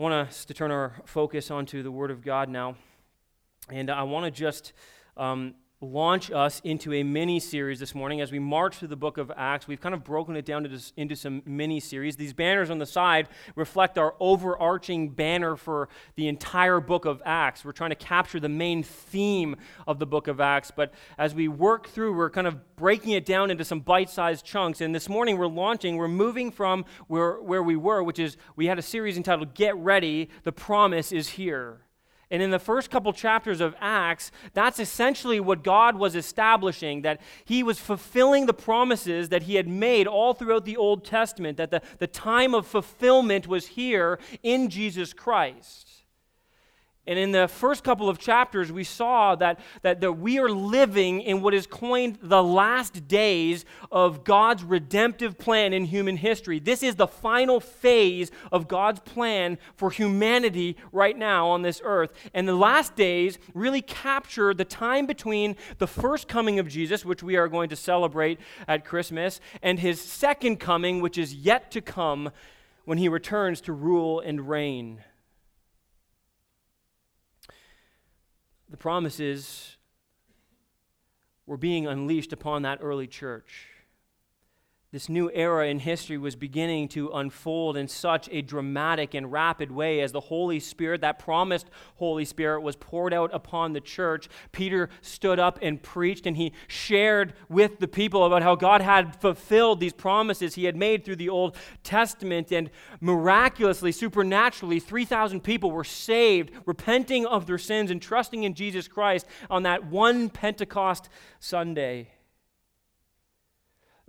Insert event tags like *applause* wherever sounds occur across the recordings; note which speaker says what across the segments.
Speaker 1: I want us to turn our focus onto the Word of God now. And I want to just um, launch us into a mini series this morning as we march through the book of Acts. We've kind of broken it down into, into some mini series. These banners on the side reflect our overarching banner for the entire book of Acts. We're trying to capture the main theme of the book of Acts, but as we work through, we're kind of breaking it down into some bite sized chunks. And this morning we're launching, we're moving from where, where we were, which is we had a series entitled Get Ready, the Promise is Here. And in the first couple chapters of Acts, that's essentially what God was establishing that He was fulfilling the promises that He had made all throughout the Old Testament, that the, the time of fulfillment was here in Jesus Christ. And in the first couple of chapters, we saw that, that, that we are living in what is coined the last days of God's redemptive plan in human history. This is the final phase of God's plan for humanity right now on this earth. And the last days really capture the time between the first coming of Jesus, which we are going to celebrate at Christmas, and his second coming, which is yet to come when he returns to rule and reign. The promises were being unleashed upon that early church this new era in history was beginning to unfold in such a dramatic and rapid way as the Holy Spirit, that promised Holy Spirit, was poured out upon the church. Peter stood up and preached, and he shared with the people about how God had fulfilled these promises he had made through the Old Testament. And miraculously, supernaturally, 3,000 people were saved, repenting of their sins and trusting in Jesus Christ on that one Pentecost Sunday.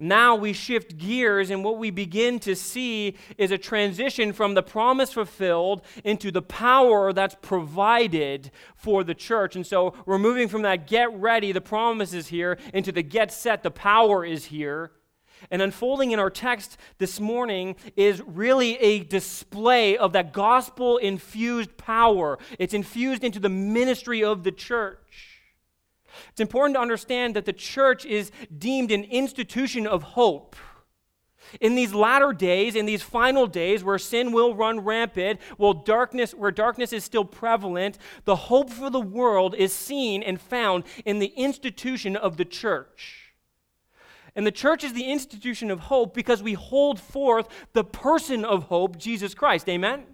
Speaker 1: Now we shift gears, and what we begin to see is a transition from the promise fulfilled into the power that's provided for the church. And so we're moving from that get ready, the promise is here, into the get set, the power is here. And unfolding in our text this morning is really a display of that gospel infused power. It's infused into the ministry of the church. It's important to understand that the church is deemed an institution of hope. In these latter days, in these final days where sin will run rampant, darkness, where darkness is still prevalent, the hope for the world is seen and found in the institution of the church. And the church is the institution of hope because we hold forth the person of hope, Jesus Christ. Amen?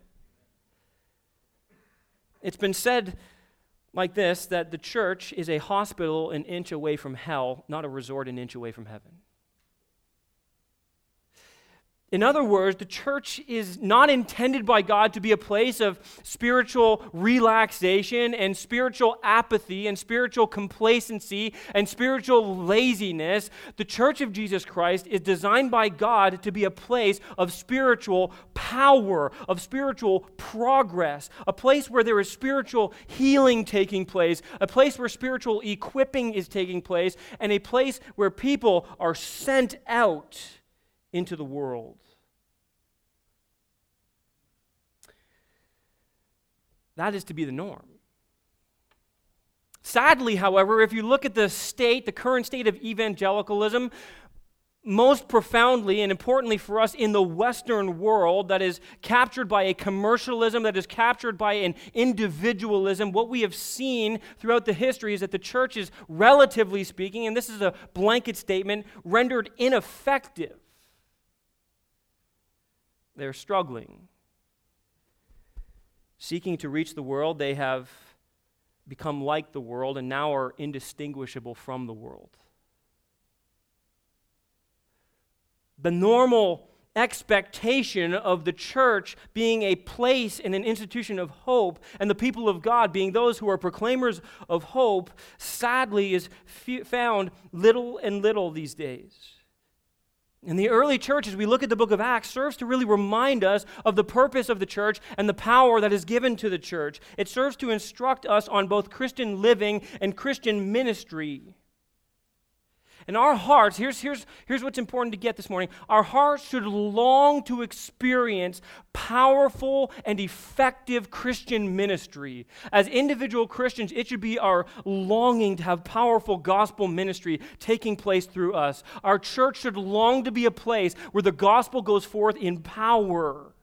Speaker 1: It's been said like this that the church is a hospital an inch away from hell, not a resort an inch away from heaven. In other words, the church is not intended by God to be a place of spiritual relaxation and spiritual apathy and spiritual complacency and spiritual laziness. The church of Jesus Christ is designed by God to be a place of spiritual power, of spiritual progress, a place where there is spiritual healing taking place, a place where spiritual equipping is taking place, and a place where people are sent out into the world. That is to be the norm. Sadly, however, if you look at the state, the current state of evangelicalism, most profoundly and importantly for us in the Western world that is captured by a commercialism, that is captured by an individualism, what we have seen throughout the history is that the church is, relatively speaking, and this is a blanket statement, rendered ineffective they're struggling. Seeking to reach the world, they have become like the world and now are indistinguishable from the world. The normal expectation of the church being a place and an institution of hope, and the people of God being those who are proclaimers of hope, sadly is f- found little and little these days. And the early church, as we look at the book of Acts, serves to really remind us of the purpose of the church and the power that is given to the church. It serves to instruct us on both Christian living and Christian ministry. And our hearts, here's, here's, here's what's important to get this morning our hearts should long to experience powerful and effective Christian ministry. As individual Christians, it should be our longing to have powerful gospel ministry taking place through us. Our church should long to be a place where the gospel goes forth in power.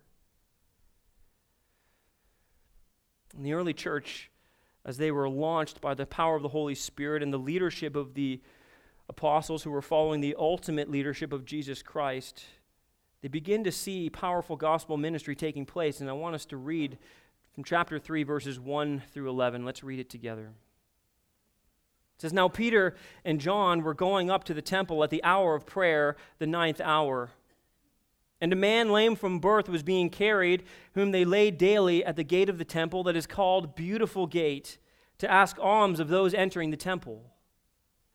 Speaker 1: In the early church, as they were launched by the power of the Holy Spirit and the leadership of the apostles who were following the ultimate leadership of Jesus Christ, they begin to see powerful gospel ministry taking place. And I want us to read from chapter 3, verses 1 through 11. Let's read it together. It says, Now Peter and John were going up to the temple at the hour of prayer, the ninth hour. And a man lame from birth was being carried, whom they laid daily at the gate of the temple that is called Beautiful Gate, to ask alms of those entering the temple.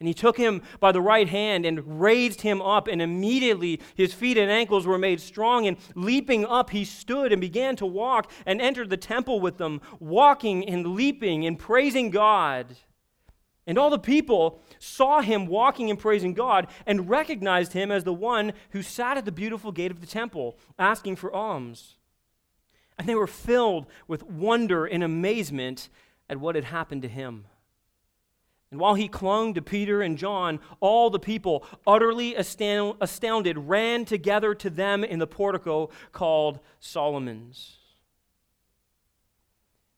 Speaker 1: And he took him by the right hand and raised him up, and immediately his feet and ankles were made strong. And leaping up, he stood and began to walk and entered the temple with them, walking and leaping and praising God. And all the people saw him walking and praising God and recognized him as the one who sat at the beautiful gate of the temple asking for alms. And they were filled with wonder and amazement at what had happened to him. And while he clung to Peter and John, all the people, utterly astounded, ran together to them in the portico called Solomon's.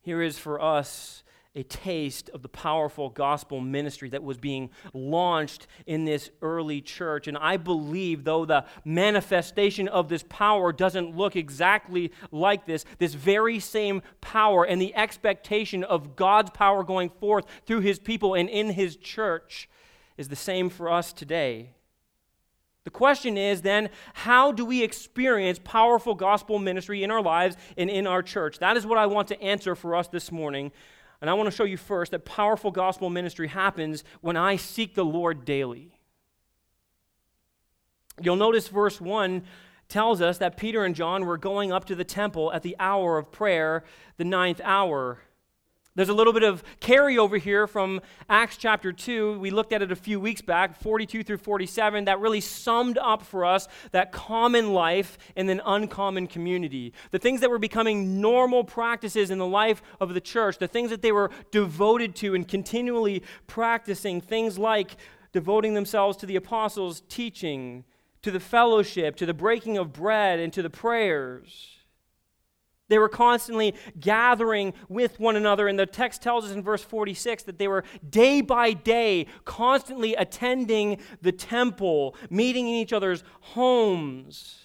Speaker 1: Here is for us a taste of the powerful gospel ministry that was being launched in this early church. And I believe, though the manifestation of this power doesn't look exactly like this, this very same power and the expectation of God's power going forth through his people and in his church is the same for us today. The question is then, how do we experience powerful gospel ministry in our lives and in our church? That is what I want to answer for us this morning and I want to show you first that powerful gospel ministry happens when I seek the Lord daily. You'll notice verse 1 tells us that Peter and John were going up to the temple at the hour of prayer, the ninth hour. There's a little bit of carryover here from Acts chapter 2. We looked at it a few weeks back, 42 through 47, that really summed up for us that common life in an uncommon community. The things that were becoming normal practices in the life of the church, the things that they were devoted to and continually practicing, things like devoting themselves to the apostles' teaching, to the fellowship, to the breaking of bread, and to the prayers. They were constantly gathering with one another. And the text tells us in verse 46 that they were day by day constantly attending the temple, meeting in each other's homes.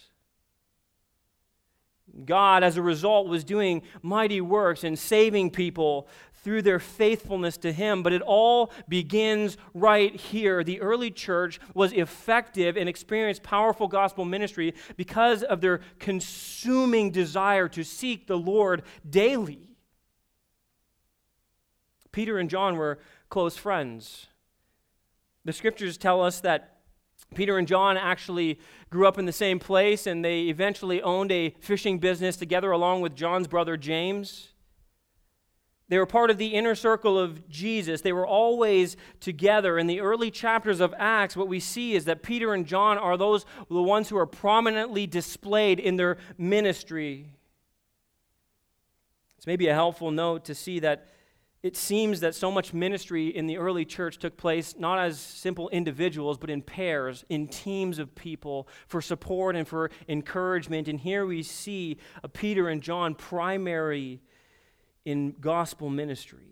Speaker 1: God, as a result, was doing mighty works and saving people through their faithfulness to Him. But it all begins right here. The early church was effective and experienced powerful gospel ministry because of their consuming desire to seek the Lord daily. Peter and John were close friends. The scriptures tell us that Peter and John actually grew up in the same place and they eventually owned a fishing business together along with John's brother James. They were part of the inner circle of Jesus. They were always together. In the early chapters of Acts, what we see is that Peter and John are those the ones who are prominently displayed in their ministry. It's maybe a helpful note to see that it seems that so much ministry in the early church took place not as simple individuals, but in pairs, in teams of people for support and for encouragement. And here we see Peter and John primary in gospel ministry.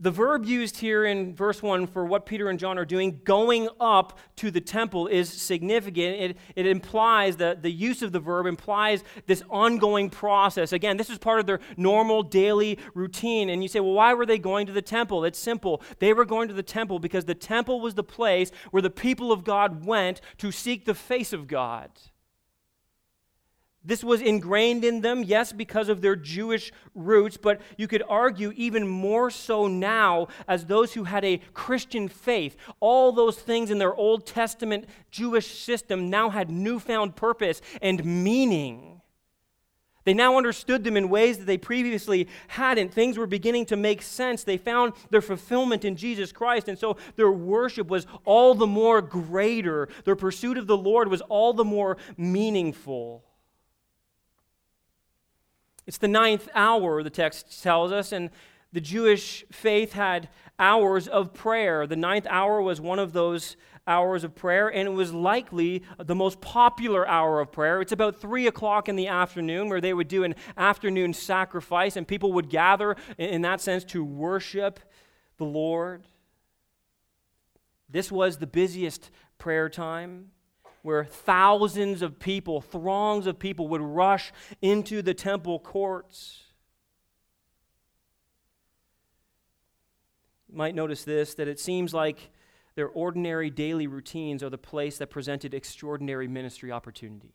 Speaker 1: The verb used here in verse 1 for what Peter and John are doing, going up to the temple, is significant. It, it implies that the use of the verb implies this ongoing process. Again, this is part of their normal daily routine. And you say, well, why were they going to the temple? It's simple. They were going to the temple because the temple was the place where the people of God went to seek the face of God. This was ingrained in them, yes, because of their Jewish roots, but you could argue even more so now as those who had a Christian faith. All those things in their Old Testament Jewish system now had newfound purpose and meaning. They now understood them in ways that they previously hadn't. Things were beginning to make sense. They found their fulfillment in Jesus Christ, and so their worship was all the more greater. Their pursuit of the Lord was all the more meaningful. It's the ninth hour, the text tells us, and the Jewish faith had hours of prayer. The ninth hour was one of those hours of prayer, and it was likely the most popular hour of prayer. It's about 3 o'clock in the afternoon where they would do an afternoon sacrifice, and people would gather, in that sense, to worship the Lord. This was the busiest prayer time where thousands of people, throngs of people, would rush into the temple courts. You might notice this that it seems like their ordinary daily routines are the place that presented extraordinary ministry opportunity.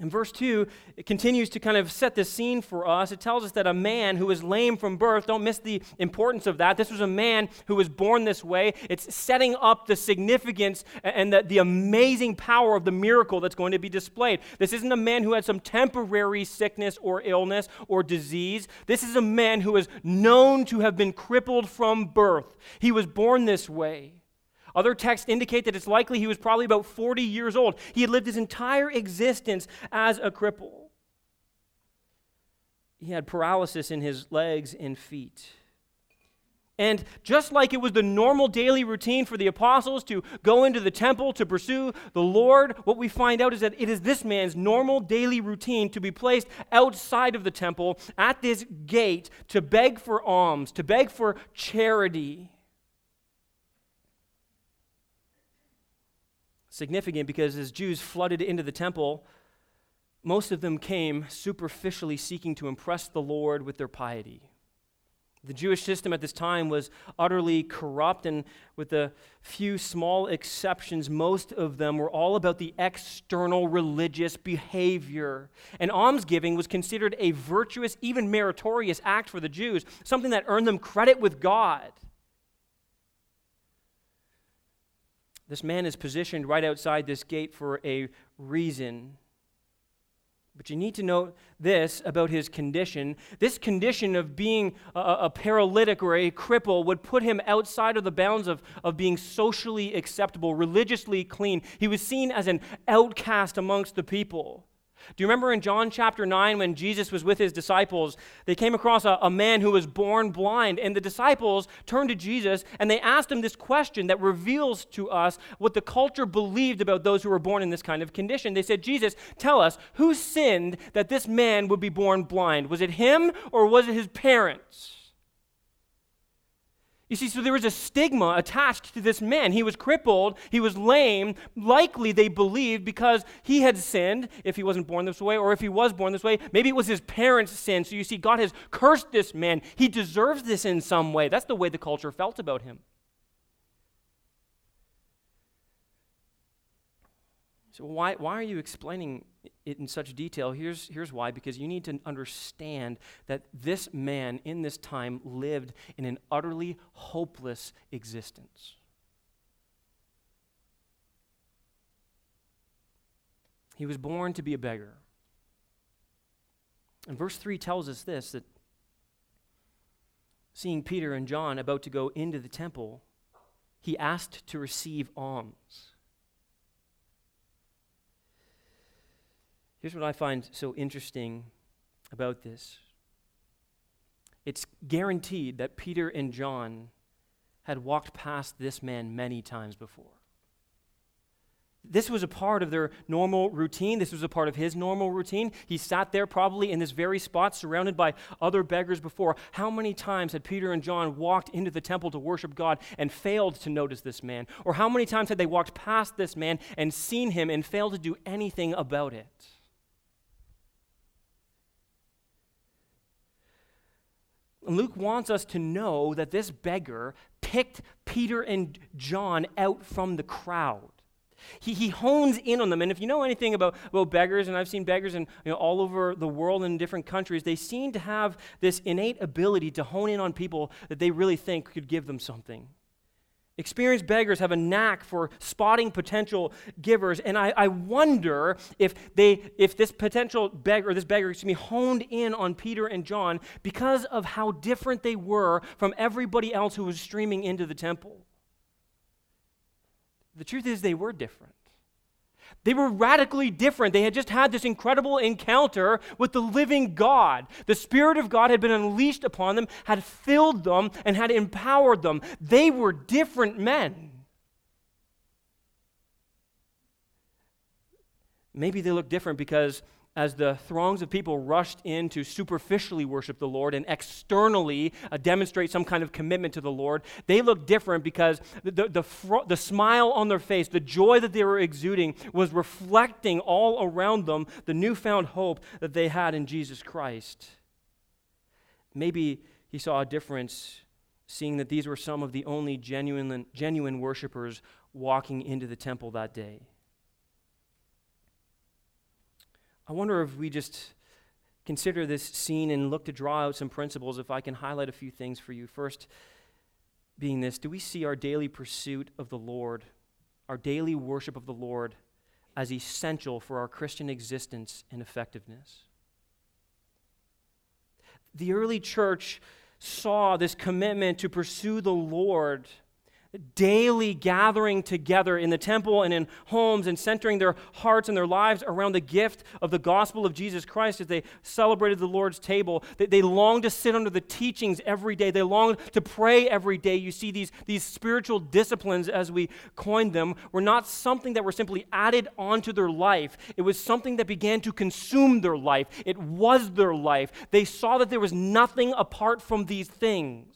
Speaker 1: In verse 2, it continues to kind of set the scene for us. It tells us that a man who was lame from birth, don't miss the importance of that. This was a man who was born this way. It's setting up the significance and the, the amazing power of the miracle that's going to be displayed. This isn't a man who had some temporary sickness or illness or disease. This is a man who is known to have been crippled from birth. He was born this way. Other texts indicate that it's likely he was probably about 40 years old. He had lived his entire existence as a cripple. He had paralysis in his legs and feet. And just like it was the normal daily routine for the apostles to go into the temple to pursue the Lord, what we find out is that it is this man's normal daily routine to be placed outside of the temple at this gate to beg for alms, to beg for charity. Significant because as Jews flooded into the temple, most of them came superficially seeking to impress the Lord with their piety. The Jewish system at this time was utterly corrupt, and with a few small exceptions, most of them were all about the external religious behavior. And almsgiving was considered a virtuous, even meritorious act for the Jews, something that earned them credit with God. This man is positioned right outside this gate for a reason. But you need to know this about his condition. This condition of being a, a, paralytic or a cripple would put him outside of the bounds of, of being socially acceptable, religiously clean. He was seen as an outcast amongst the people. Do you remember in John chapter 9 when Jesus was with his disciples? They came across a, a, man who was born blind, and the disciples turned to Jesus and they asked him this question that reveals to us what the culture believed about those who were born in this kind of condition. They said, Jesus, tell us, who sinned that this man would be born blind? Was it him or was it his parents? You see, so there was a stigma attached to this man. He was crippled, he was lame. Likely they believed because he had sinned, if he wasn't born this way, or if he was born this way, maybe it was his parents' sin. So you see, God has cursed this man. He deserves this in some way. That's the way the culture felt about him. So, why, why are you explaining it in such detail? Here's, here's why because you need to understand that this man in this time lived in an utterly hopeless existence. He was born to be a beggar. And verse 3 tells us this that seeing Peter and John about to go into the temple, he asked to receive alms. Here's what I find so interesting about this it's guaranteed that Peter and John had walked past this man many times before. This was a part of their normal routine. This was a part of his normal routine. He sat there probably in this very spot surrounded by other beggars before. How many times had Peter and John walked into the temple to worship God and failed to notice this man? Or how many times had they walked past this man and seen him and failed to do anything about it? Luke wants us to know that this beggar picked Peter and John out from the crowd. He, he hones in on them. And if you know anything about, about beggars, and I've seen beggars in, you know, all over the world in different countries, they seem to have this innate ability to hone in on people that they really think could give them something. Experienced beggars have a knack for spotting potential givers, and I, I, wonder if they, if this potential beggar, this beggar, excuse me, honed in on Peter and John because of how different they were from everybody else who was streaming into the temple. The truth is, they were different. They were radically different. They had just had this incredible encounter with the living God. The Spirit of God had been unleashed upon them, had filled them, and had empowered them. They were different men. Maybe they look different because as the throngs of people rushed in to superficially worship the Lord and externally uh, demonstrate some kind of commitment to the Lord, they looked different because the, the, the, fr- the smile on their face, the joy that they were exuding, was reflecting all around them the newfound hope that they had in Jesus Christ. Maybe he saw a difference seeing that these were some of the only genuine, genuine worshipers walking into the temple that day. I wonder if we just consider this scene and look to draw out some principles, if I can highlight a few things for you. First, being this do we see our daily pursuit of the Lord, our daily worship of the Lord, as essential for our Christian existence and effectiveness? The early church saw this commitment to pursue the Lord daily gathering together in the temple and in homes and centering their hearts and their lives around the gift of the gospel of Jesus Christ as they celebrated the Lord's table. They, they longed to sit under the teachings every day. They longed to pray every day. You see, these, these spiritual disciplines, as we coined them, were not something that were simply added onto their life. It was something that began to consume their life. It was their life. They saw that there was nothing apart from these things.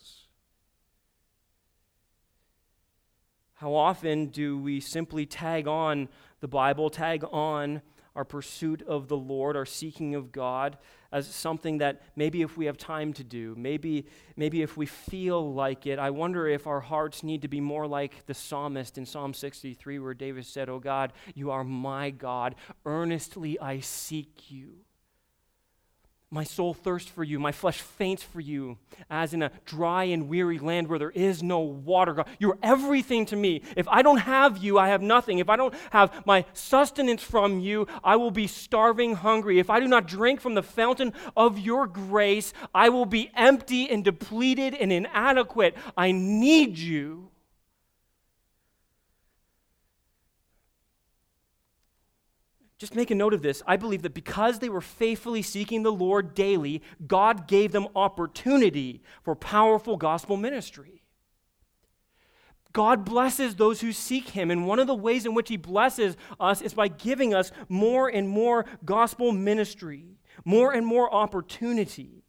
Speaker 1: How often do we simply tag on the Bible, tag on our pursuit of the Lord, our seeking of God, as something that maybe if we have time to do, maybe, maybe if we feel like it, I wonder if our hearts need to be more like the psalmist in Psalm 63, where David said, Oh God, you are my God. Earnestly I seek you. My soul thirsts for you. My flesh faints for you, as in a dry and weary land where there is no water. God, you're everything to me. If I don't have you, I have nothing. If I don't have my sustenance from you, I will be starving hungry. If I do not drink from the fountain of your grace, I will be empty and depleted and inadequate. I need you. Just make a note of this. I believe that because they were faithfully seeking the Lord daily, God gave them opportunity for powerful gospel ministry. God blesses those who seek Him, and one of the ways in which He blesses us is by giving us more and more gospel ministry, more and more opportunity.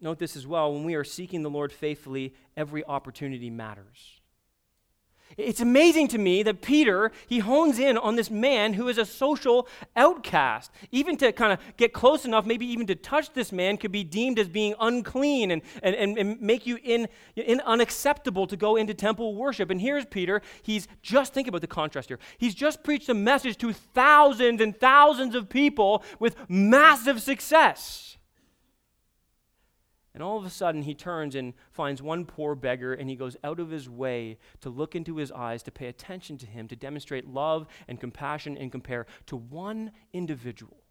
Speaker 1: Note this as well when we are seeking the Lord faithfully, every opportunity matters. It's amazing to me that Peter, he hones in on this man who is a social outcast. Even to kind of get close enough, maybe even to touch this man, could be deemed as being unclean and, and, and, and make you in, in unacceptable to go into temple worship. And here's Peter. He's just, think about the contrast here. He's just preached a message to thousands and thousands of people with massive success. And all of a sudden, he turns and finds one poor beggar, and he goes out of his way to look into his eyes, to pay attention to him, to demonstrate love and compassion and compare to one individual.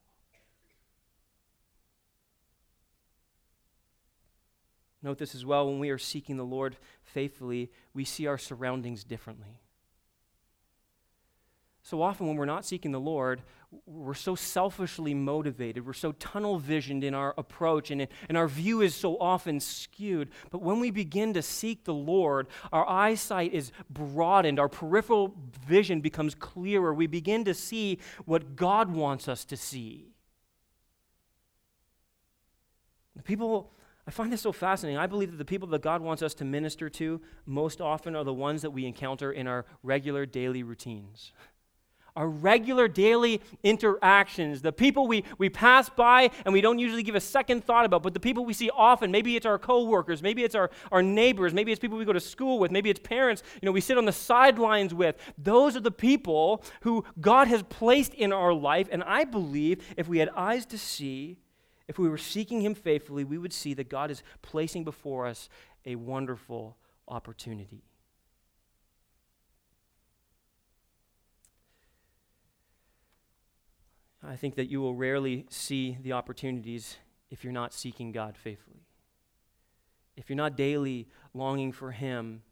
Speaker 1: Note this as well when we are seeking the Lord faithfully, we see our surroundings differently. So often, when we're not seeking the Lord, we're so selfishly motivated. We're so tunnel visioned in our approach, and, and our view is so often skewed. But when we begin to seek the Lord, our eyesight is broadened, our peripheral vision becomes clearer. We begin to see what God wants us to see. The people I find this so fascinating. I believe that the people that God wants us to minister to most often are the ones that we encounter in our regular daily routines *laughs* our regular daily interactions, the people we, we pass by and we don't usually give a second thought about, but the people we see often, maybe it's our coworkers, maybe it's our, our neighbors, maybe it's people we go to school with, maybe it's parents, you know, we sit on the sidelines with. Those are the people who God has placed in our life, and I believe if we had eyes to see, if we were seeking Him faithfully, we would see that God is placing before us a wonderful opportunity. I think that you will rarely see the opportunities if you're not seeking God faithfully. If you're not daily longing for Him,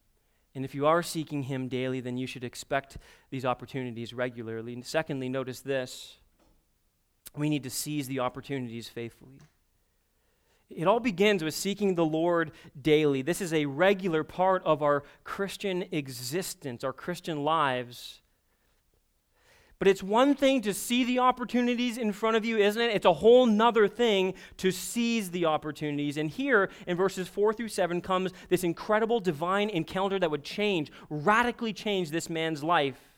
Speaker 1: and if you are seeking Him daily, then you should expect these opportunities regularly. And secondly, notice this we need to seize the opportunities faithfully. It all begins with seeking the Lord daily. This is a regular part of our Christian existence, our Christian lives. But it's one thing to see the opportunities in front of you, isn't it? It's a whole nother thing to seize the opportunities. And here in verses 4 through 7 comes this incredible divine encounter that would change, radically change this man's life.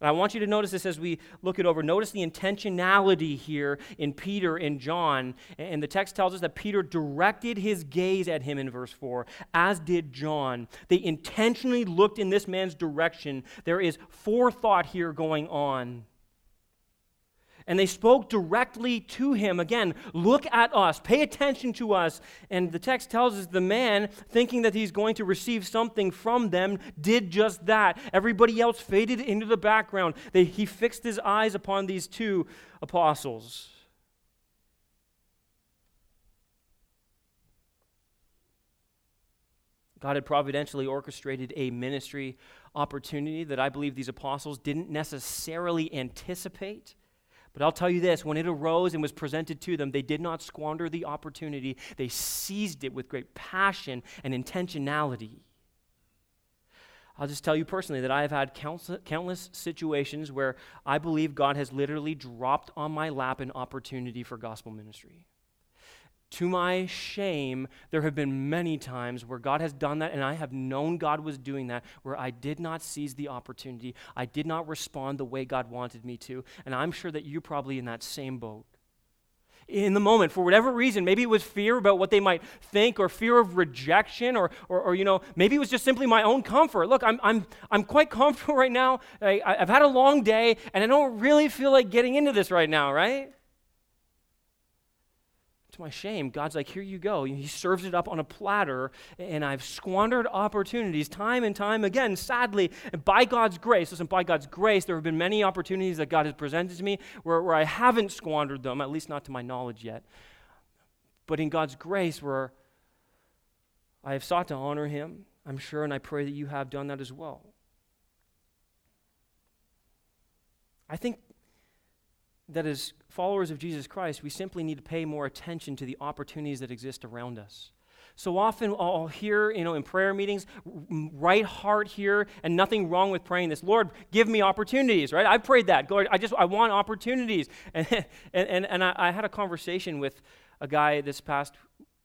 Speaker 1: And I want you to notice this as we look it over. Notice the intentionality here in Peter and John. And the text tells us that Peter directed his gaze at him in verse 4, as did John. They intentionally looked in this man's direction. There is forethought here going on and they spoke directly to him. Again, look at us, pay attention to us. And the text tells us the man, thinking that he's going to receive something from them, did just that. Everybody else faded into the background. They, he fixed his eyes upon these two apostles. God had providentially orchestrated a ministry opportunity that I believe these apostles didn't necessarily anticipate. But I'll tell you this when it arose and was presented to them, they did not squander the opportunity. They seized it with great passion and intentionality. I'll just tell you personally that I have had countless situations where I believe God has literally dropped on my lap an opportunity for gospel ministry. To my shame, there have been many times where God has done that, and I have known God was doing that, where I did not seize the opportunity. I did not respond the way God wanted me to. And I'm sure that you're probably in that same boat. In the moment, for whatever reason, maybe it was fear about what they might think, or fear of rejection, or, or, or you know, maybe it was just simply my own comfort. Look, I'm, I'm, I'm quite comfortable *laughs* right now. I, I've had a long day, and I don't really feel like getting into this right now, right? To my shame, God's like, here you go. He serves it up on a platter, and I've squandered opportunities time and time again, sadly. And by God's grace, listen, by God's grace, there have been many opportunities that God has presented to me where, where I haven't squandered them, at least not to my knowledge yet. But in God's grace, where I have sought to honor Him, I'm sure, and I pray that you have done that as well. I think that as followers of Jesus Christ, we simply need to pay more attention to the opportunities that exist around us. So often I'll hear, you know, in prayer meetings, mm, right heart here, and nothing wrong with praying this. Lord, give me opportunities, right? I prayed that. Lord, I just, I want opportunities. And, *laughs* and, and, and I, I had a conversation with a guy this past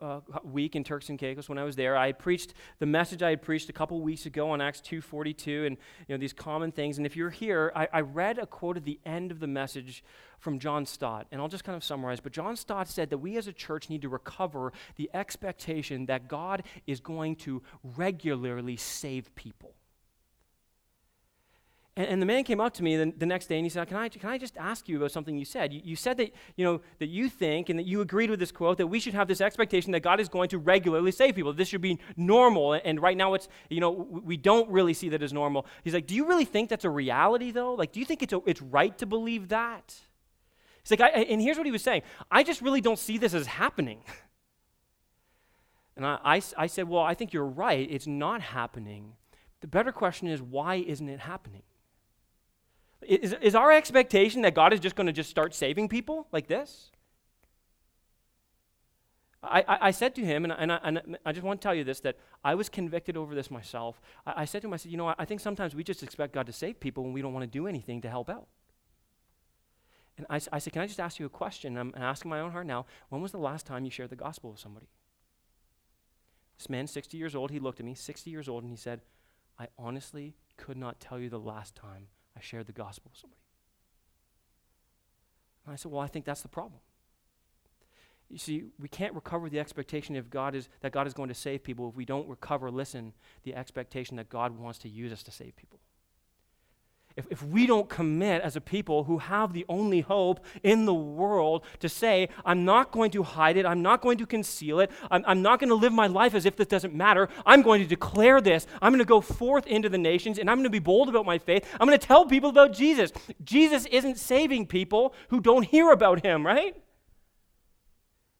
Speaker 1: uh, week in Turks and Caicos when I was there. I preached the message I had preached a couple weeks ago on Acts 2.42 and you know these common things. And if you're here, I, I read a quote at the end of the message from John Stott, and I'll just kind of summarize. But John Stott said that we as a church need to recover the expectation that God is going to regularly save people. And, and, the man came up to me the, the, next day and he said, can I, can I just ask you about something you said? You, you, said that, you know, that you think and that you agreed with this quote that we should have this expectation that God is going to regularly save people. This should be normal. And right now it's, you know, we don't really see that as normal. He's like, do you really think that's a reality though? Like, do you think it's, a, it's right to believe that? He's like, and here's what he was saying. I just really don't see this as happening. *laughs* And I, I, I said, well, I think you're right. It's not happening. The better question is, why isn't it happening? Is, is our expectation that God is just going to just start saving people like this? I, I, I said to him, and, and, I, and I just want to tell you this, that I was convicted over this myself. I, I said to him, I said, you know, I, I think sometimes we just expect God to save people when we don't want to do anything to help out. And I, I said, can I just ask you a question? I'm asking my own heart now. When was the last time you shared the gospel with somebody? This man, 60 years old, he looked at me, 60 years old, and he said, I honestly could not tell you the last time shared the gospel with somebody. And I said, Well, I think that's the problem. You see, we can't recover the expectation of God is that God is going to save people if we don't recover, listen, the expectation that God wants to use us to save people. If, if we don't commit as a people who have the only hope in the world to say, I'm not going to hide it, I'm not going to conceal it, I'm, I'm not going to live my life as if this doesn't matter, I'm going to declare this, I'm going to go forth into the nations, and I'm going to be bold about my faith, I'm going to tell people about Jesus. Jesus isn't saving people who don't hear about him, right?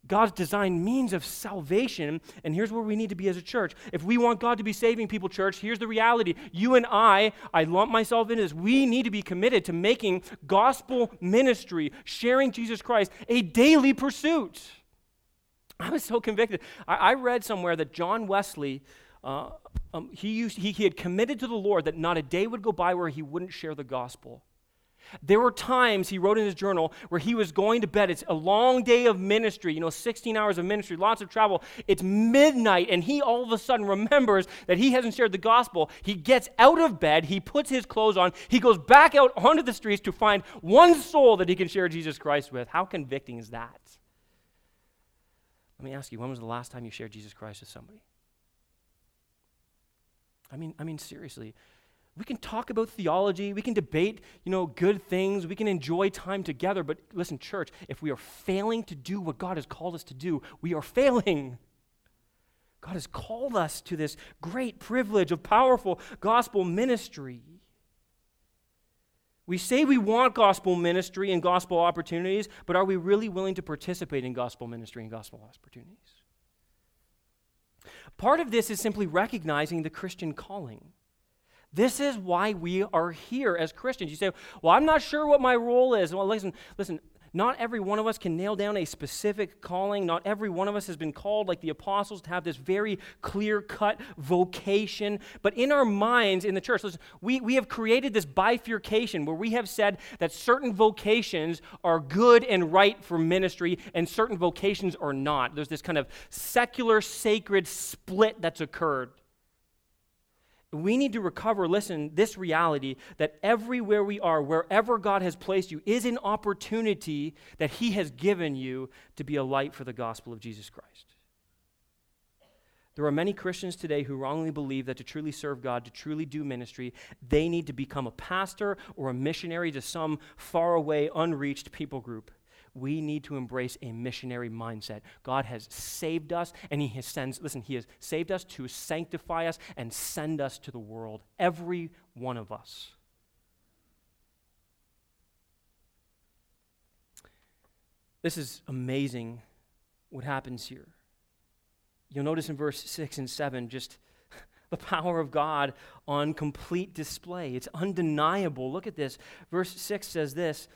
Speaker 1: God's designed means of salvation, and here's where we need to be as a church. If we want God to be saving people, church, here's the reality. You and I, I lump myself into this, we need to be committed to making gospel ministry, sharing Jesus Christ, a daily pursuit. I was so convicted. I, I read somewhere that John Wesley, uh, um, he, used, he, he had committed to the Lord that not a day would go by where he wouldn't share the gospel. There were times, he wrote in his journal, where he was going to bed. It's a long day of ministry, you know, 16 hours of ministry, lots of travel. It's midnight, and he all of a sudden remembers that he hasn't shared the gospel. He gets out of bed, he puts his clothes on, he goes back out onto the streets to find one soul that he can share Jesus Christ with. How convicting is that? Let me ask you, when was the last time you shared Jesus Christ with somebody? I mean, I mean, seriously, we can talk about theology, we can debate, you know, good things, we can enjoy time together, but listen, church, if we are failing to do what God has called us to do, we are failing. God has called us to this great privilege of powerful gospel ministry. We say we want gospel ministry and gospel opportunities, but are we really willing to participate in gospel ministry and gospel opportunities? Part of this is simply recognizing the Christian calling. This is why we are here as Christians. You say, Well, I'm not sure what my role is. Well, listen, listen, not every one of us can nail down a specific calling. Not every one of us has been called, like the apostles, to have this very clear cut vocation. But in our minds, in the church, listen, we, we have created this bifurcation where we have said that certain vocations are good and right for ministry and certain vocations are not. There's this kind of secular, sacred split that's occurred. We need to recover, listen, this reality that everywhere we are, wherever God has placed you, is an opportunity that He has given you to be a light for the gospel of Jesus Christ. There are many Christians today who wrongly believe that to truly serve God, to truly do ministry, they need to become a pastor or a missionary to some faraway, unreached people group we need to embrace a missionary mindset. God has saved us, and He has sends, listen, He has saved us to sanctify us and send us to the world. Every one of us. This is amazing what happens here. You'll notice in verse 6 and 7 just *laughs* the power of God on complete display. It's undeniable. Look at this. Verse 6 says this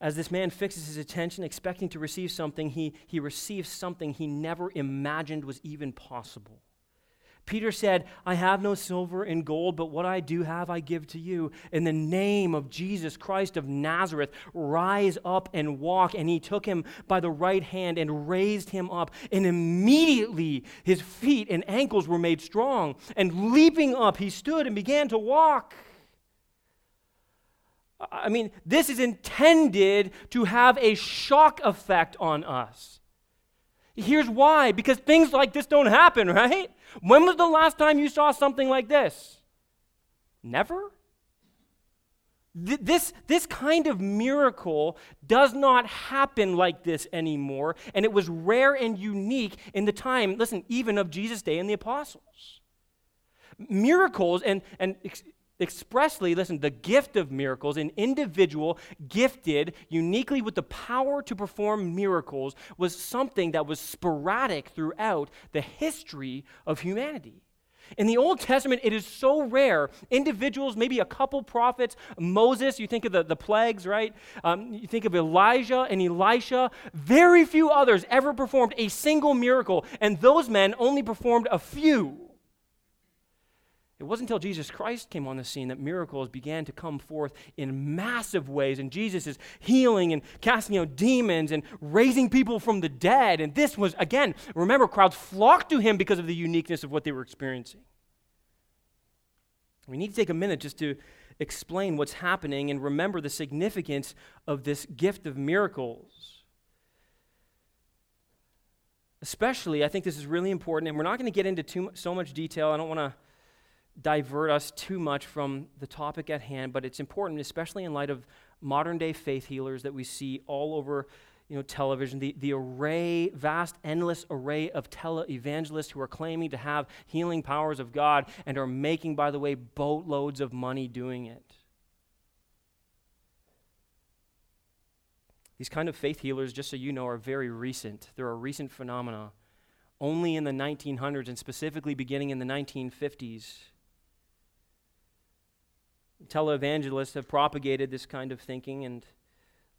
Speaker 1: as this man fixes his attention, expecting to receive something, he, he receives something he never imagined was even possible. Peter said, I have no silver and gold, but what I do have I give to you. In the name of Jesus Christ of Nazareth, rise up and walk. And he took him by the right hand and raised him up. And immediately his feet and ankles were made strong. And leaping up, he stood and began to walk. I mean, this is intended to have a shock effect on us. Here's why because things like this don't happen, right? When was the last time you saw something like this? Never? This, this kind of miracle does not happen like this anymore, and it was rare and unique in the time, listen, even of Jesus' day and the apostles. Miracles, and, and expressly, listen, the gift of miracles, an individual gifted uniquely with the power to perform miracles, was something that was sporadic throughout the history of humanity. In the Old Testament, it is so rare. Individuals, maybe a couple prophets, Moses, you think of the, the plagues, right? Um, you think of Elijah and Elisha. Very few others ever performed a single miracle, and those men only performed a few. It wasn't until Jesus Christ came on the scene that miracles began to come forth in massive ways. And Jesus is healing and casting out demons and raising people from the dead. And this was, again, remember, crowds flocked to him because of the uniqueness of what they were experiencing. We need to take a minute just to explain what's happening and remember the significance of this gift of miracles. Especially, I think this is really important, and we're not going to get into too, so much detail. I don't want to divert us too much from the topic at hand, but it's important, especially in light of modern day faith healers that we see all over you know, television, the, the array, vast, endless array of tele-evangelists who are claiming to have healing powers of God and are making, by the way, boatloads of money doing it. These kind of faith healers, just so you know, are very recent. They're a recent phenomena. Only in the 1900s, and specifically beginning in the 1950s, televangelists have propagated this kind of thinking, and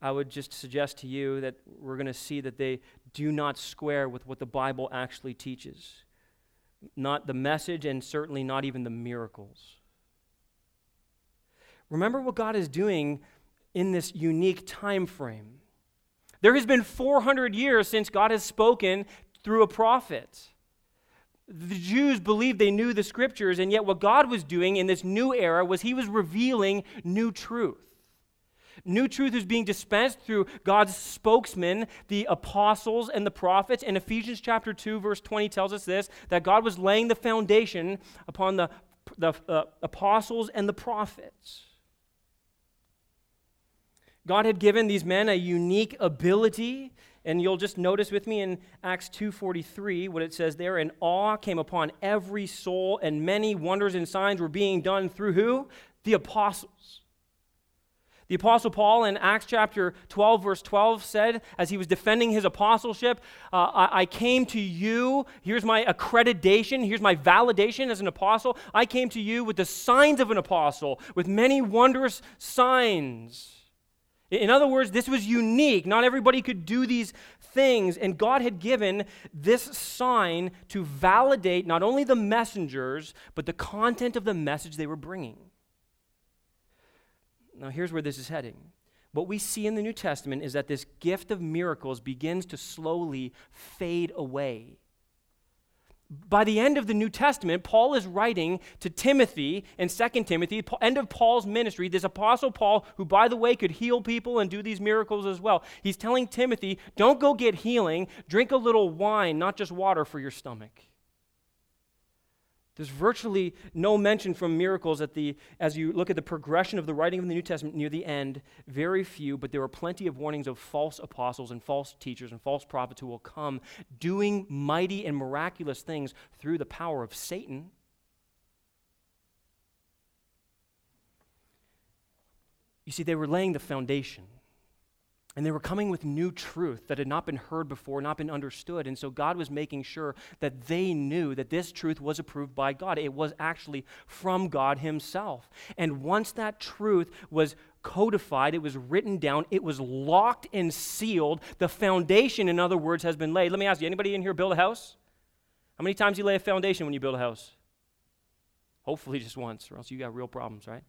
Speaker 1: I would just suggest to you that we're going to see that they do not square with what the Bible actually teaches. Not the message, and certainly not even the miracles. Remember what God is doing in this unique time frame. There has been 400 years since God has spoken through a prophet. The Jews believed they knew the scriptures, and yet what God was doing in this new era was He was revealing new truth. New truth is being dispensed through God's spokesmen, the apostles and the prophets. And Ephesians chapter 2, verse 20 tells us this that God was laying the foundation upon the, the uh, apostles and the prophets. God had given these men a unique ability and you'll just notice with me in Acts 2:43 what it says there and awe came upon every soul and many wonders and signs were being done through who? The apostles. The Apostle Paul in Acts chapter 12, verse 12 said, as he was defending his apostleship, uh, I, I, came to you, here's my accreditation, here's my validation as an apostle. I came to you with the signs of an apostle, with many wondrous signs. In other words, this was unique. Not everybody could do these things, and God had given this sign to validate not only the messengers, but the content of the message they were bringing. Now, here's where this is heading. What we see in the New Testament is that this gift of miracles begins to slowly fade away by the end of the New Testament, Paul is writing to Timothy in 2 Timothy, end of Paul's ministry, this apostle Paul, who, by the way, could heal people and do these miracles as well. He's telling Timothy, don't go get healing, drink a little wine, not just water for your stomach. There's virtually no mention from miracles at the, as you look at the progression of the writing of the New Testament near the end, very few, but there are plenty of warnings of false apostles and false teachers and false prophets who will come doing mighty and miraculous things through the power of Satan. You see, they were laying the foundation. And they were coming with new truth that had not been heard before, not been understood. And so God was making sure that they knew that this truth was approved by God. It was actually from God Himself. And once that truth was codified, it was written down, it was locked and sealed. The foundation, in other words, has been laid. Let me ask you anybody in here build a house? How many times do you lay a foundation when you build a house? Hopefully just once, or else you got real problems, right?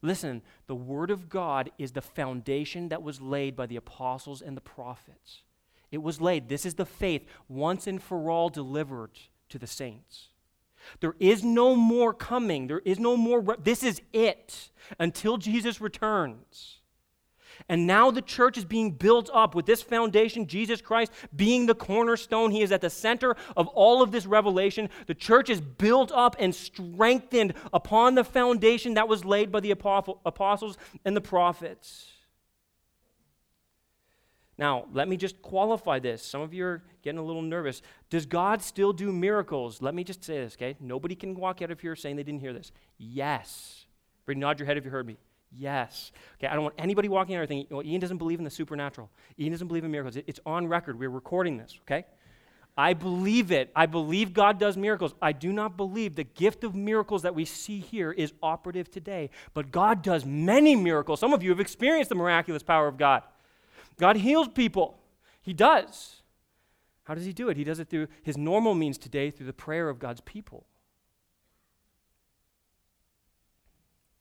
Speaker 1: Listen, the Word of God is the foundation that was laid by the apostles and the prophets. It was laid. This is the faith once and for all delivered to the saints. There is no more coming. There is no more. Re- this is it until Jesus returns. And now the church is being built up with this foundation, Jesus Christ being the cornerstone. He is at the center of all of this revelation. The church is built up and strengthened upon the foundation that was laid by the apostles and the prophets. Now, let me just qualify this. Some of you are getting a little nervous. Does God still do miracles? Let me just say this, okay? Nobody can walk out of here saying they didn't hear this. Yes. Nod your head if you heard me. Yes. Okay, I don't want anybody walking out thinking, well, Ian doesn't believe in the supernatural. Ian doesn't believe in miracles. It's on record. We're recording this, okay? I believe it. I believe God does miracles. I do not believe the gift of miracles that we see here is operative today. But God does many miracles. Some of you have experienced the miraculous power of God. God heals people. He does. How does He do it? He does it through His normal means today, through the prayer of God's people.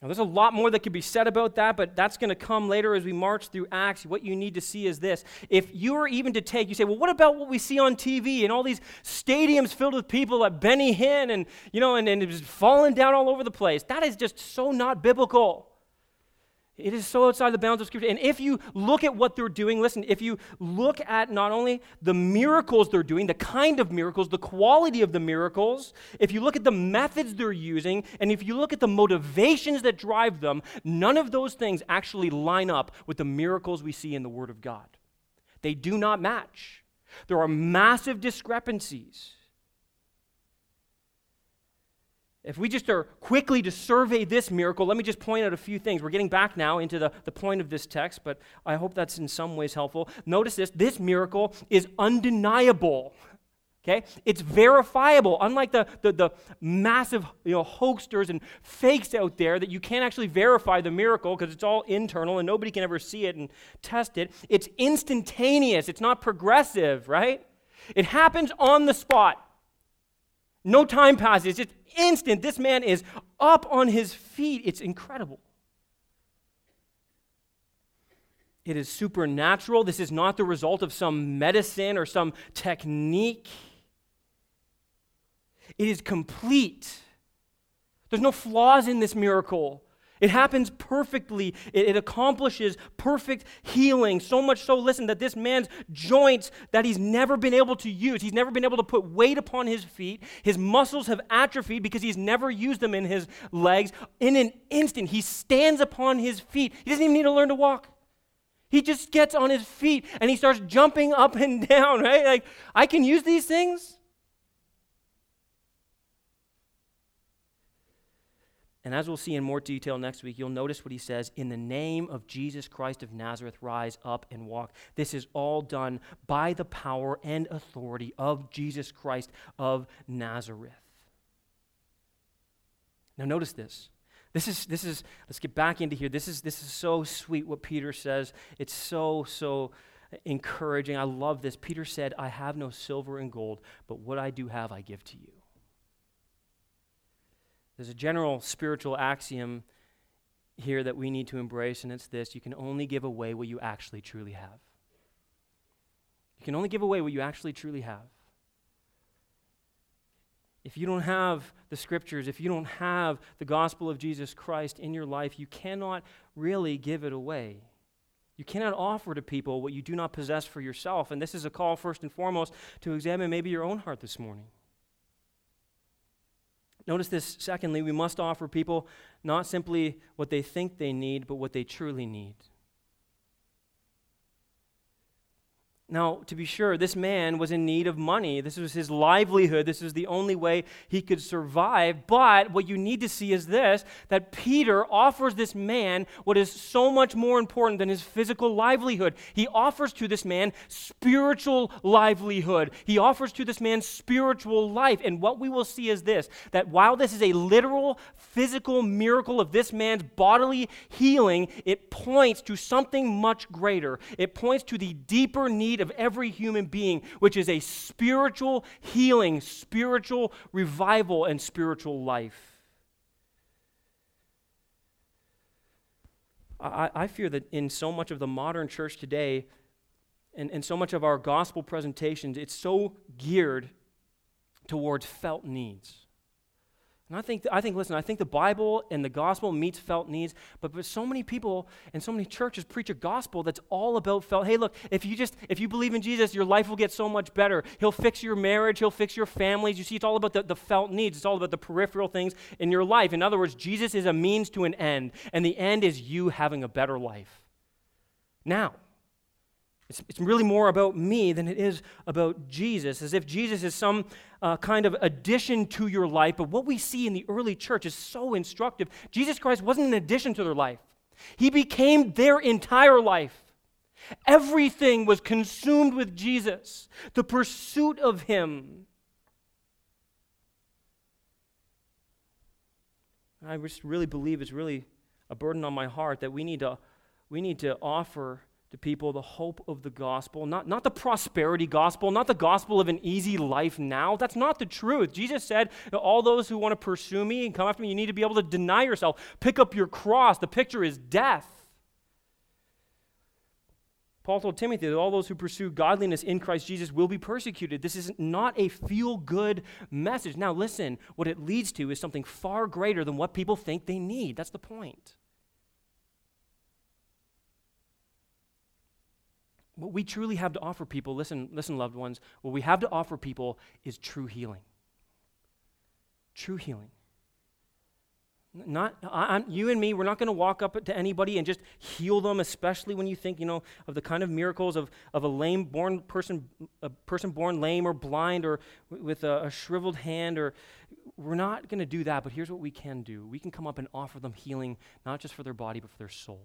Speaker 1: Now, there's a lot more that could be said about that, but that's going to come later as we march through Acts. What you need to see is this. If you are even to take, you say, well, what about what we see on TV and all these stadiums filled with people at Benny Hinn and, you know, and, and it's falling down all over the place? That is just so not biblical. It is so outside the bounds of Scripture. And if you look at what they're doing, listen, if you look at not only the miracles they're doing, the kind of miracles, the quality of the miracles, if you look at the methods they're using, and if you look at the motivations that drive them, none of those things actually line up with the miracles we see in the Word of God. They do not match. There are massive discrepancies. If we just are quickly to survey this miracle, let me just point out a few things. We're getting back now into the, the point of this text, but I hope that's in some ways helpful. Notice this this miracle is undeniable. Okay? It's verifiable, unlike the, the, the massive you know, hoaxers and fakes out there that you can't actually verify the miracle because it's all internal and nobody can ever see it and test it. It's instantaneous, it's not progressive, right? It happens on the spot. No time passes. It's instant, this man is up on his feet. It's incredible. It is supernatural. This is not the result of some medicine or some technique. It is complete. There's no flaws in this miracle. It happens perfectly. It, it, accomplishes perfect healing. So much so, listen, that this man's joints that he's never been able to use, he's never been able to put weight upon his feet. His muscles have atrophied because he's never used them in his legs. In an instant, he stands upon his feet. He doesn't even need to learn to walk. He just gets on his feet and he starts jumping up and *laughs* down, right? Like, I can use these things. And as we'll see in more detail next week, you'll notice what he says In the name of Jesus Christ of Nazareth, rise up and walk. This is all done by the power and authority of Jesus Christ of Nazareth. Now, notice this. This is, this is, let's get back into here. This is, this is so sweet what Peter says. It's so, so encouraging. I love this. Peter said, I have no silver and gold, but what I do have, I give to you. There's a general spiritual axiom here that we need to embrace, and it's this you can only give away what you actually truly have. You can only give away what you actually truly have. If you don't have the scriptures, if you don't have the gospel of Jesus Christ in your life, you cannot really give it away. You cannot offer to people what you do not possess for yourself. And this is a call, first and foremost, to examine maybe your own heart this morning. Notice this, secondly, we must offer people not simply what they think they need, but what they truly need. Now, to be sure, this man was in need of money. This was his livelihood. This was the only way he could survive. But what you need to see is this that Peter offers this man what is so much more important than his physical livelihood. He offers to this man spiritual livelihood, he offers to this man spiritual life. And what we will see is this that while this is a literal, physical miracle of this man's bodily healing, it points to something much greater. It points to the deeper need need of every human being, which is a spiritual healing, spiritual revival, and spiritual life. I, I fear that in so much of the modern church today, and, and so much of our gospel presentations, it's so geared towards felt needs. And I think, I think, listen, I think the Bible and the gospel meets felt needs, but, but so many people and so many churches preach a gospel that's all about felt. Hey, look, if you just, if you believe in Jesus, your life will get so much better. He'll fix your marriage, he'll fix your families. You see, it's all about the, the felt needs, it's all about the peripheral things in your life. In other words, Jesus is a means to an end, and the end is you having a better life. Now, it's, it's really more about me than it is about Jesus, as if Jesus is some uh, kind of addition to your life. But what we see in the early church is so instructive. Jesus Christ wasn't an addition to their life, He became their entire life. Everything was consumed with Jesus, the pursuit of Him. I just really believe it's really a burden on my heart that we need to, we need to offer to people the hope of the gospel, not, not the prosperity gospel, not the gospel of an easy life now. That's not the truth. Jesus said, All those who want to pursue me and come after me, you need to be able to deny yourself, pick up your cross. The picture is death. Paul told Timothy that all those who pursue godliness in Christ Jesus will be persecuted. This is not a feel good message. Now, listen, what it leads to is something far greater than what people think they need. That's the point. What we truly have to offer people, listen, listen, loved ones, what we have to offer people is true healing. True healing. Not I, you and me. We're not going to walk up to anybody and just heal them, especially when you think, you know, of the kind of miracles of, of a lame born person, a person born lame or blind or with a, a shriveled hand. Or we're not going to do that. But here's what we can do: we can come up and offer them healing, not just for their body, but for their soul.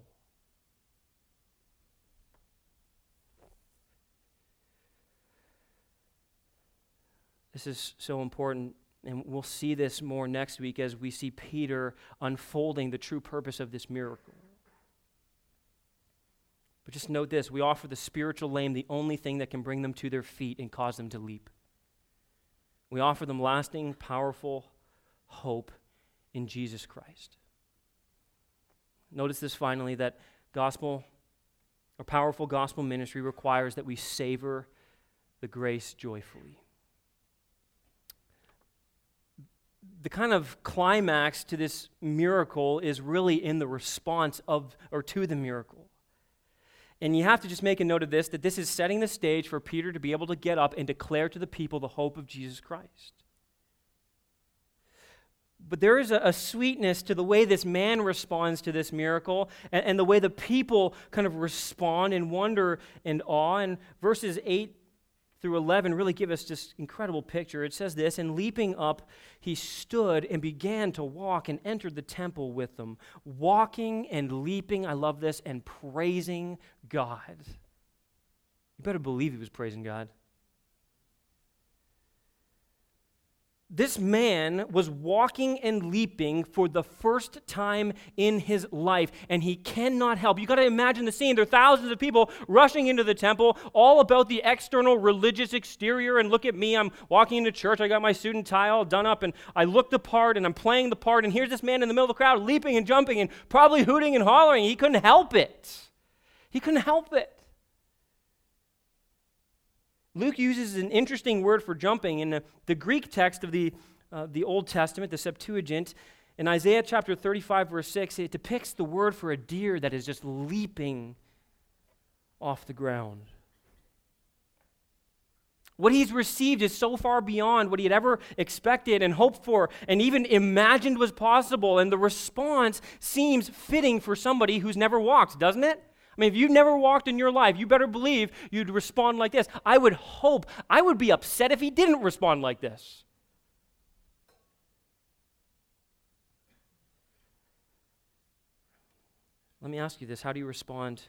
Speaker 1: This is so important and we'll see this more next week as we see Peter unfolding the true purpose of this miracle. But just note this we offer the spiritual lame the only thing that can bring them to their feet and cause them to leap. We offer them lasting, powerful hope in Jesus Christ. Notice this finally that gospel or powerful gospel ministry requires that we savor the grace joyfully. The kind of climax to this miracle is really in the response of or to the miracle. And you have to just make a note of this that this is setting the stage for Peter to be able to get up and declare to the people the hope of Jesus Christ. But there is a, a sweetness to the way this man responds to this miracle and, and the way the people kind of respond in wonder and awe. And verses 8 through 11 really give us this incredible picture. It says this And leaping up, he stood and began to walk and entered the temple with them, walking and leaping, I love this, and praising God. You better believe he was praising God. This man was walking and leaping for the first time in his life, and he cannot help. You got to imagine the scene. There are thousands of people rushing into the temple, all about the external religious exterior. And look at me, I'm walking into church. I got my suit and tie all done up, and I look the part, and I'm playing the part. And here's this man in the middle of the crowd, leaping and jumping, and probably hooting and hollering. He couldn't help it. He couldn't help it. Luke uses an interesting word for jumping. In the, the Greek text of the, uh, the Old Testament, the Septuagint, in Isaiah chapter 35, verse 6, it depicts the word for a deer that is just leaping off the ground. What he's received is so far beyond what he had ever expected and hoped for and even imagined was possible. And the response seems fitting for somebody who's never walked, doesn't it? I mean, if you've never walked in your life, you better believe you'd respond like this. I would hope, I would be upset if he didn't respond like this. Let me ask you this how do you respond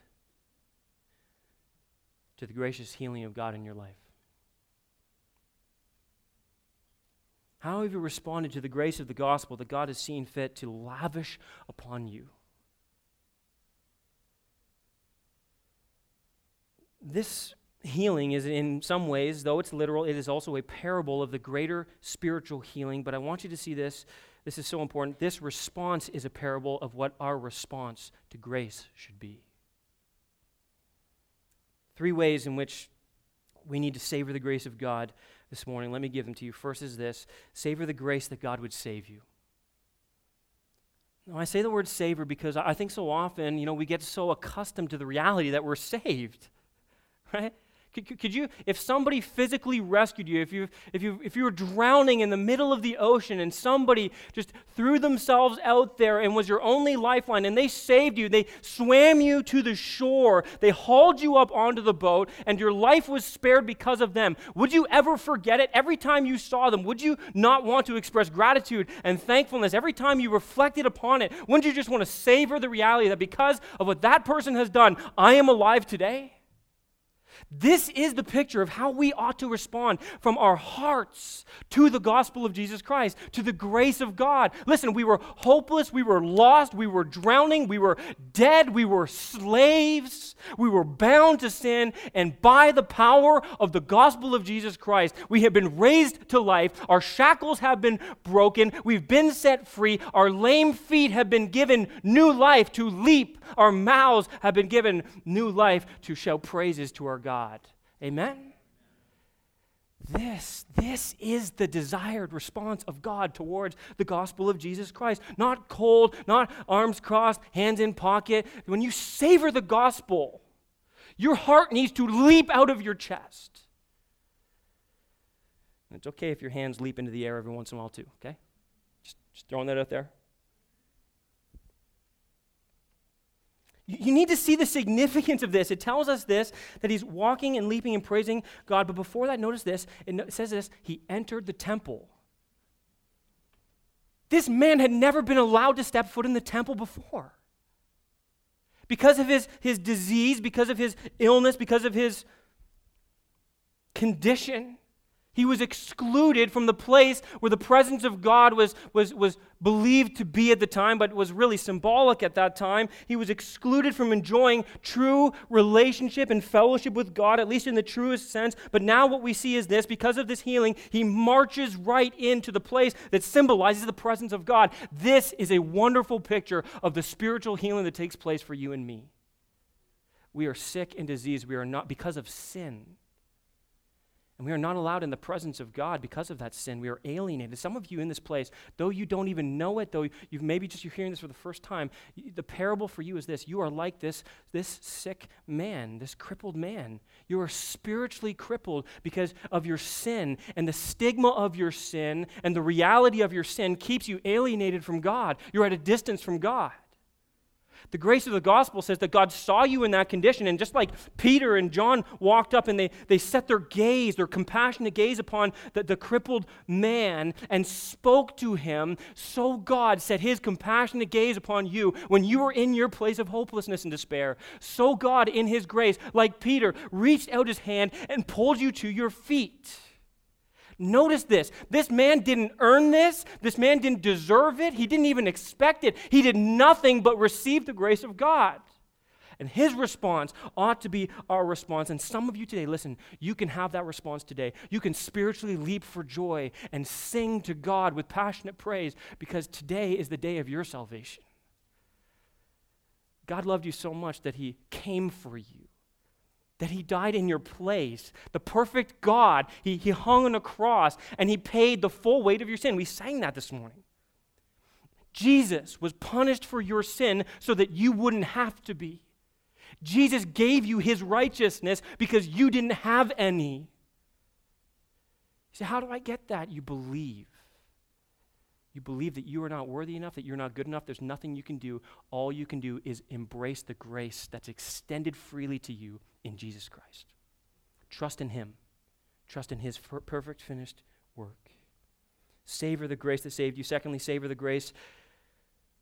Speaker 1: to the gracious healing of God in your life? How have you responded to the grace of the gospel that God has seen fit to lavish upon you? This healing is in some ways, though it's literal, it is also a parable of the greater spiritual healing. But I want you to see this. This is so important. This response is a parable of what our response to grace should be. Three ways in which we need to savor the grace of God this morning. Let me give them to you. First is this savor the grace that God would save you. Now, I say the word savor because I think so often, you know, we get so accustomed to the reality that we're *laughs* saved right? Could, could, you, if somebody physically rescued you, if you, if, you, if you were drowning in the middle of the ocean and somebody just threw themselves out there and was your only lifeline and they saved you, they swam you to the shore, they hauled you up onto the boat, and your life was spared because of them, would you ever forget it? Every time you saw them, would you not want to express gratitude and thankfulness? Every time you reflected upon it, wouldn't you just want to savor the reality that because of what that person has done, I am alive today? This is the picture of how we ought to respond from our hearts to the gospel of Jesus Christ, to the grace of God. Listen, we were hopeless, we were lost, we were drowning, we were dead, we were slaves, we were bound to sin, and by the power of the gospel of Jesus Christ, we have been raised to life. Our shackles have been broken, we've been set free, our lame feet have been given new life to leap, our mouths have been given new life to shout praises to our God. God. Amen? This, this is the desired response of God towards the gospel of Jesus Christ. Not cold, not arms crossed, hands in pocket. When you savor the gospel, Your heart needs to leap out of your chest. It's okay if your hands leap into the air every once in a while, too, okay? Just, just throwing that out there. You need to see the significance of this. It tells us this that he's walking and leaping and praising God. But before that, notice this it says this he entered the temple. This man had never been allowed to step foot in the temple before. Because of his, his disease, because of his illness, because of his condition, he was excluded from the place where the presence of God was, was, was believed to be at the time, but was really symbolic at that time. He was excluded from enjoying true relationship and fellowship with God, at least in the truest sense. But now what we see is this because of this healing, he marches right into the place that symbolizes the presence of God. This is a wonderful picture of the spiritual healing that takes place for you and me. We are sick and diseased. We are not because of sin. And we are not allowed in the presence of God because of that sin. We are alienated. Some of you in this place, though you don't even know it, though you've maybe just you're hearing this for the first time, the parable for you is this. You are like this, this sick man, this crippled man. You are spiritually crippled because of your sin, and the stigma of your sin and the reality of your sin keeps you alienated from God. You're at a distance from God. The grace of the gospel says that God saw you in that condition. And just like Peter and John walked up and they, they set their gaze, their compassionate gaze upon the, the crippled man and spoke to him, so God set his compassionate gaze upon you when you were in your place of hopelessness and despair. So God, in his grace, like Peter, reached out his hand and pulled you to your feet. Notice this. This man didn't earn this. This man didn't deserve it. He didn't even expect it. He did nothing but receive the grace of God. And his response ought to be our response. And some of you today, listen, you can have that response today. You can spiritually leap for joy and sing to God with passionate praise because today is the day of your salvation. God loved you so much that he came for you that he died in your place. The perfect God, he, he hung on a cross and he paid the full weight of your sin. We sang that this morning. Jesus was punished for your sin so that you wouldn't have to be. Jesus gave you his righteousness because you didn't have any. You say, How do I get that? You believe. You believe that you are not worthy enough, that you're not good enough, there's nothing you can do. All you can do is embrace the grace that's extended freely to you in Jesus Christ. Trust in Him, trust in His perfect finished work. Savor the grace that saved you. Secondly, savor the grace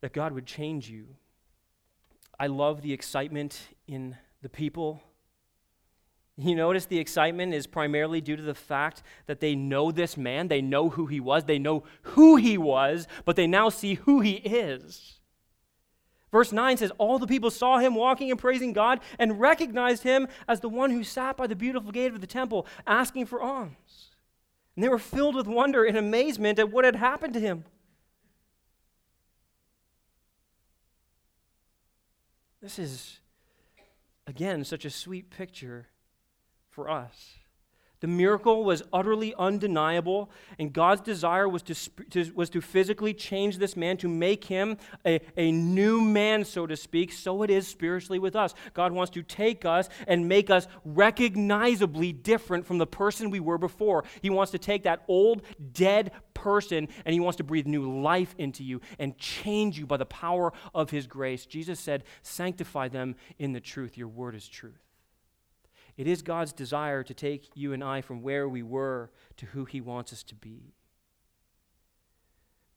Speaker 1: that God would change you. I love the excitement in the people you notice the excitement is primarily due to the fact that they know this man, they know who he was, they know who he was, but they now see who he is. Verse 9 says, All the people saw him walking and praising God and recognized him as the one who sat by the beautiful gate of the temple asking for alms. And they were filled with wonder and amazement at what had happened to him. This is, again, such a sweet picture for us. The miracle was utterly undeniable, and God's desire was to, to, was to physically change this man, to make him a, a new man, so to speak. So it is spiritually with us. God wants to take us and make us recognizably different from the person we were before. He wants to take that old, dead person and He wants to breathe new life into you and change you by the power of His grace. Jesus said, Sanctify them in the truth. Your word is truth. It is God's desire to take you and I from where we were to who He wants us to be.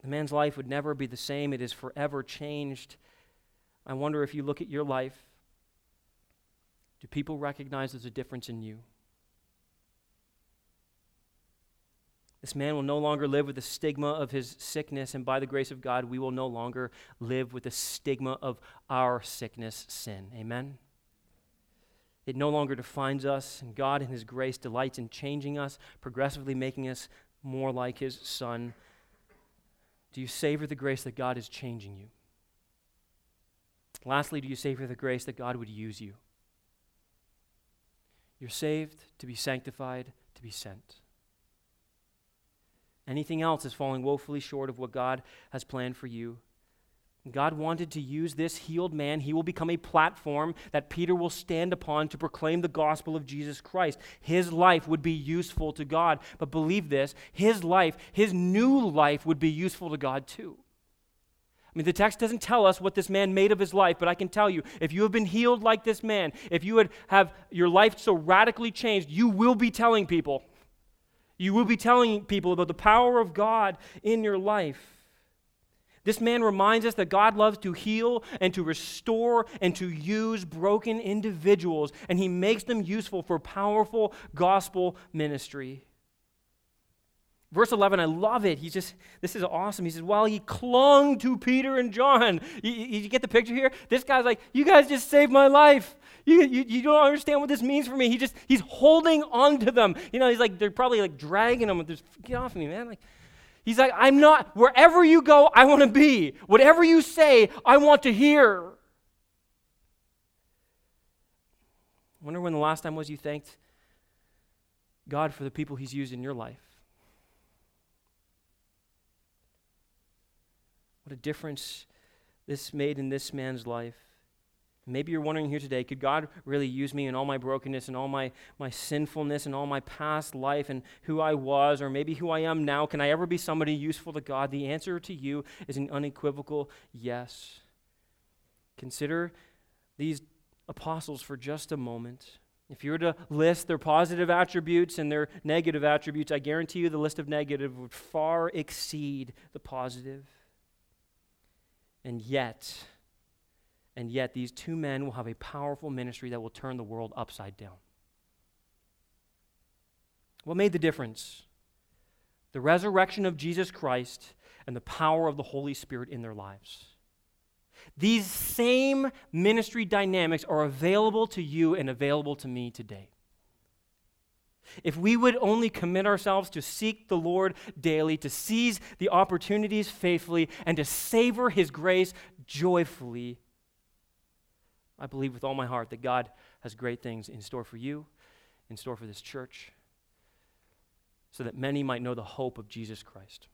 Speaker 1: The man's life would never be the same, it is forever changed. I wonder if you look at your life, do people recognize there's a difference in you? This man will no longer live with the stigma of his sickness, and by the grace of God, we will no longer live with the stigma of our sickness, sin. Amen? It no longer defines us, and God, in His grace, delights in changing us, progressively making us more like His Son. Do you savor the grace that God is changing you? Lastly, do you savor the grace that God would use you? You're saved to be sanctified, to be sent. Anything else is falling woefully short of what God has planned for you. God wanted to use this healed man. He will become a platform that Peter will stand upon to proclaim the gospel of Jesus Christ. His life would be useful to God. But believe this his life, his new life, would be useful to God too. I mean, the text doesn't tell us what this man made of his life, but I can tell you if you have been healed like this man, if you would have your life so radically changed, you will be telling people. You will be telling people about the power of God in your life. This man reminds us that God loves to heal and to restore and to use broken individuals, and he makes them useful for powerful gospel ministry. Verse 11, I love it. He's just, this is awesome. He says, While he clung to Peter and John. You, you get the picture here? This guy's like, You guys just saved my life. You, you, you don't understand what this means for me. He just, he's holding on to them. You know, he's like, they're probably like dragging him. Just, Get off of me, man. Like, He's like, I'm not, wherever you go, I want to be. Whatever you say, I want to hear. I wonder when the last time was you thanked God for the people He's used in your life. What a difference this made in this man's life. Maybe you're wondering here today could God really use me in all my brokenness and all my, my sinfulness and all my past life and who I was or maybe who I am now? Can I ever be somebody useful to God? The answer to you is an unequivocal yes. Consider these apostles for just a moment. If you were to list their positive attributes and their negative attributes, I guarantee you the list of negative would far exceed the positive. And yet, and yet, these two men will have a powerful ministry that will turn the world upside down. What made the difference? The resurrection of Jesus Christ and the power of the Holy Spirit in their lives. These same ministry dynamics are available to you and available to me today. If we would only commit ourselves to seek the Lord daily, to seize the opportunities faithfully, and to savor His grace joyfully, I believe with all my heart that God has great things in store for you, in store for this church, so that many might know the hope of Jesus Christ.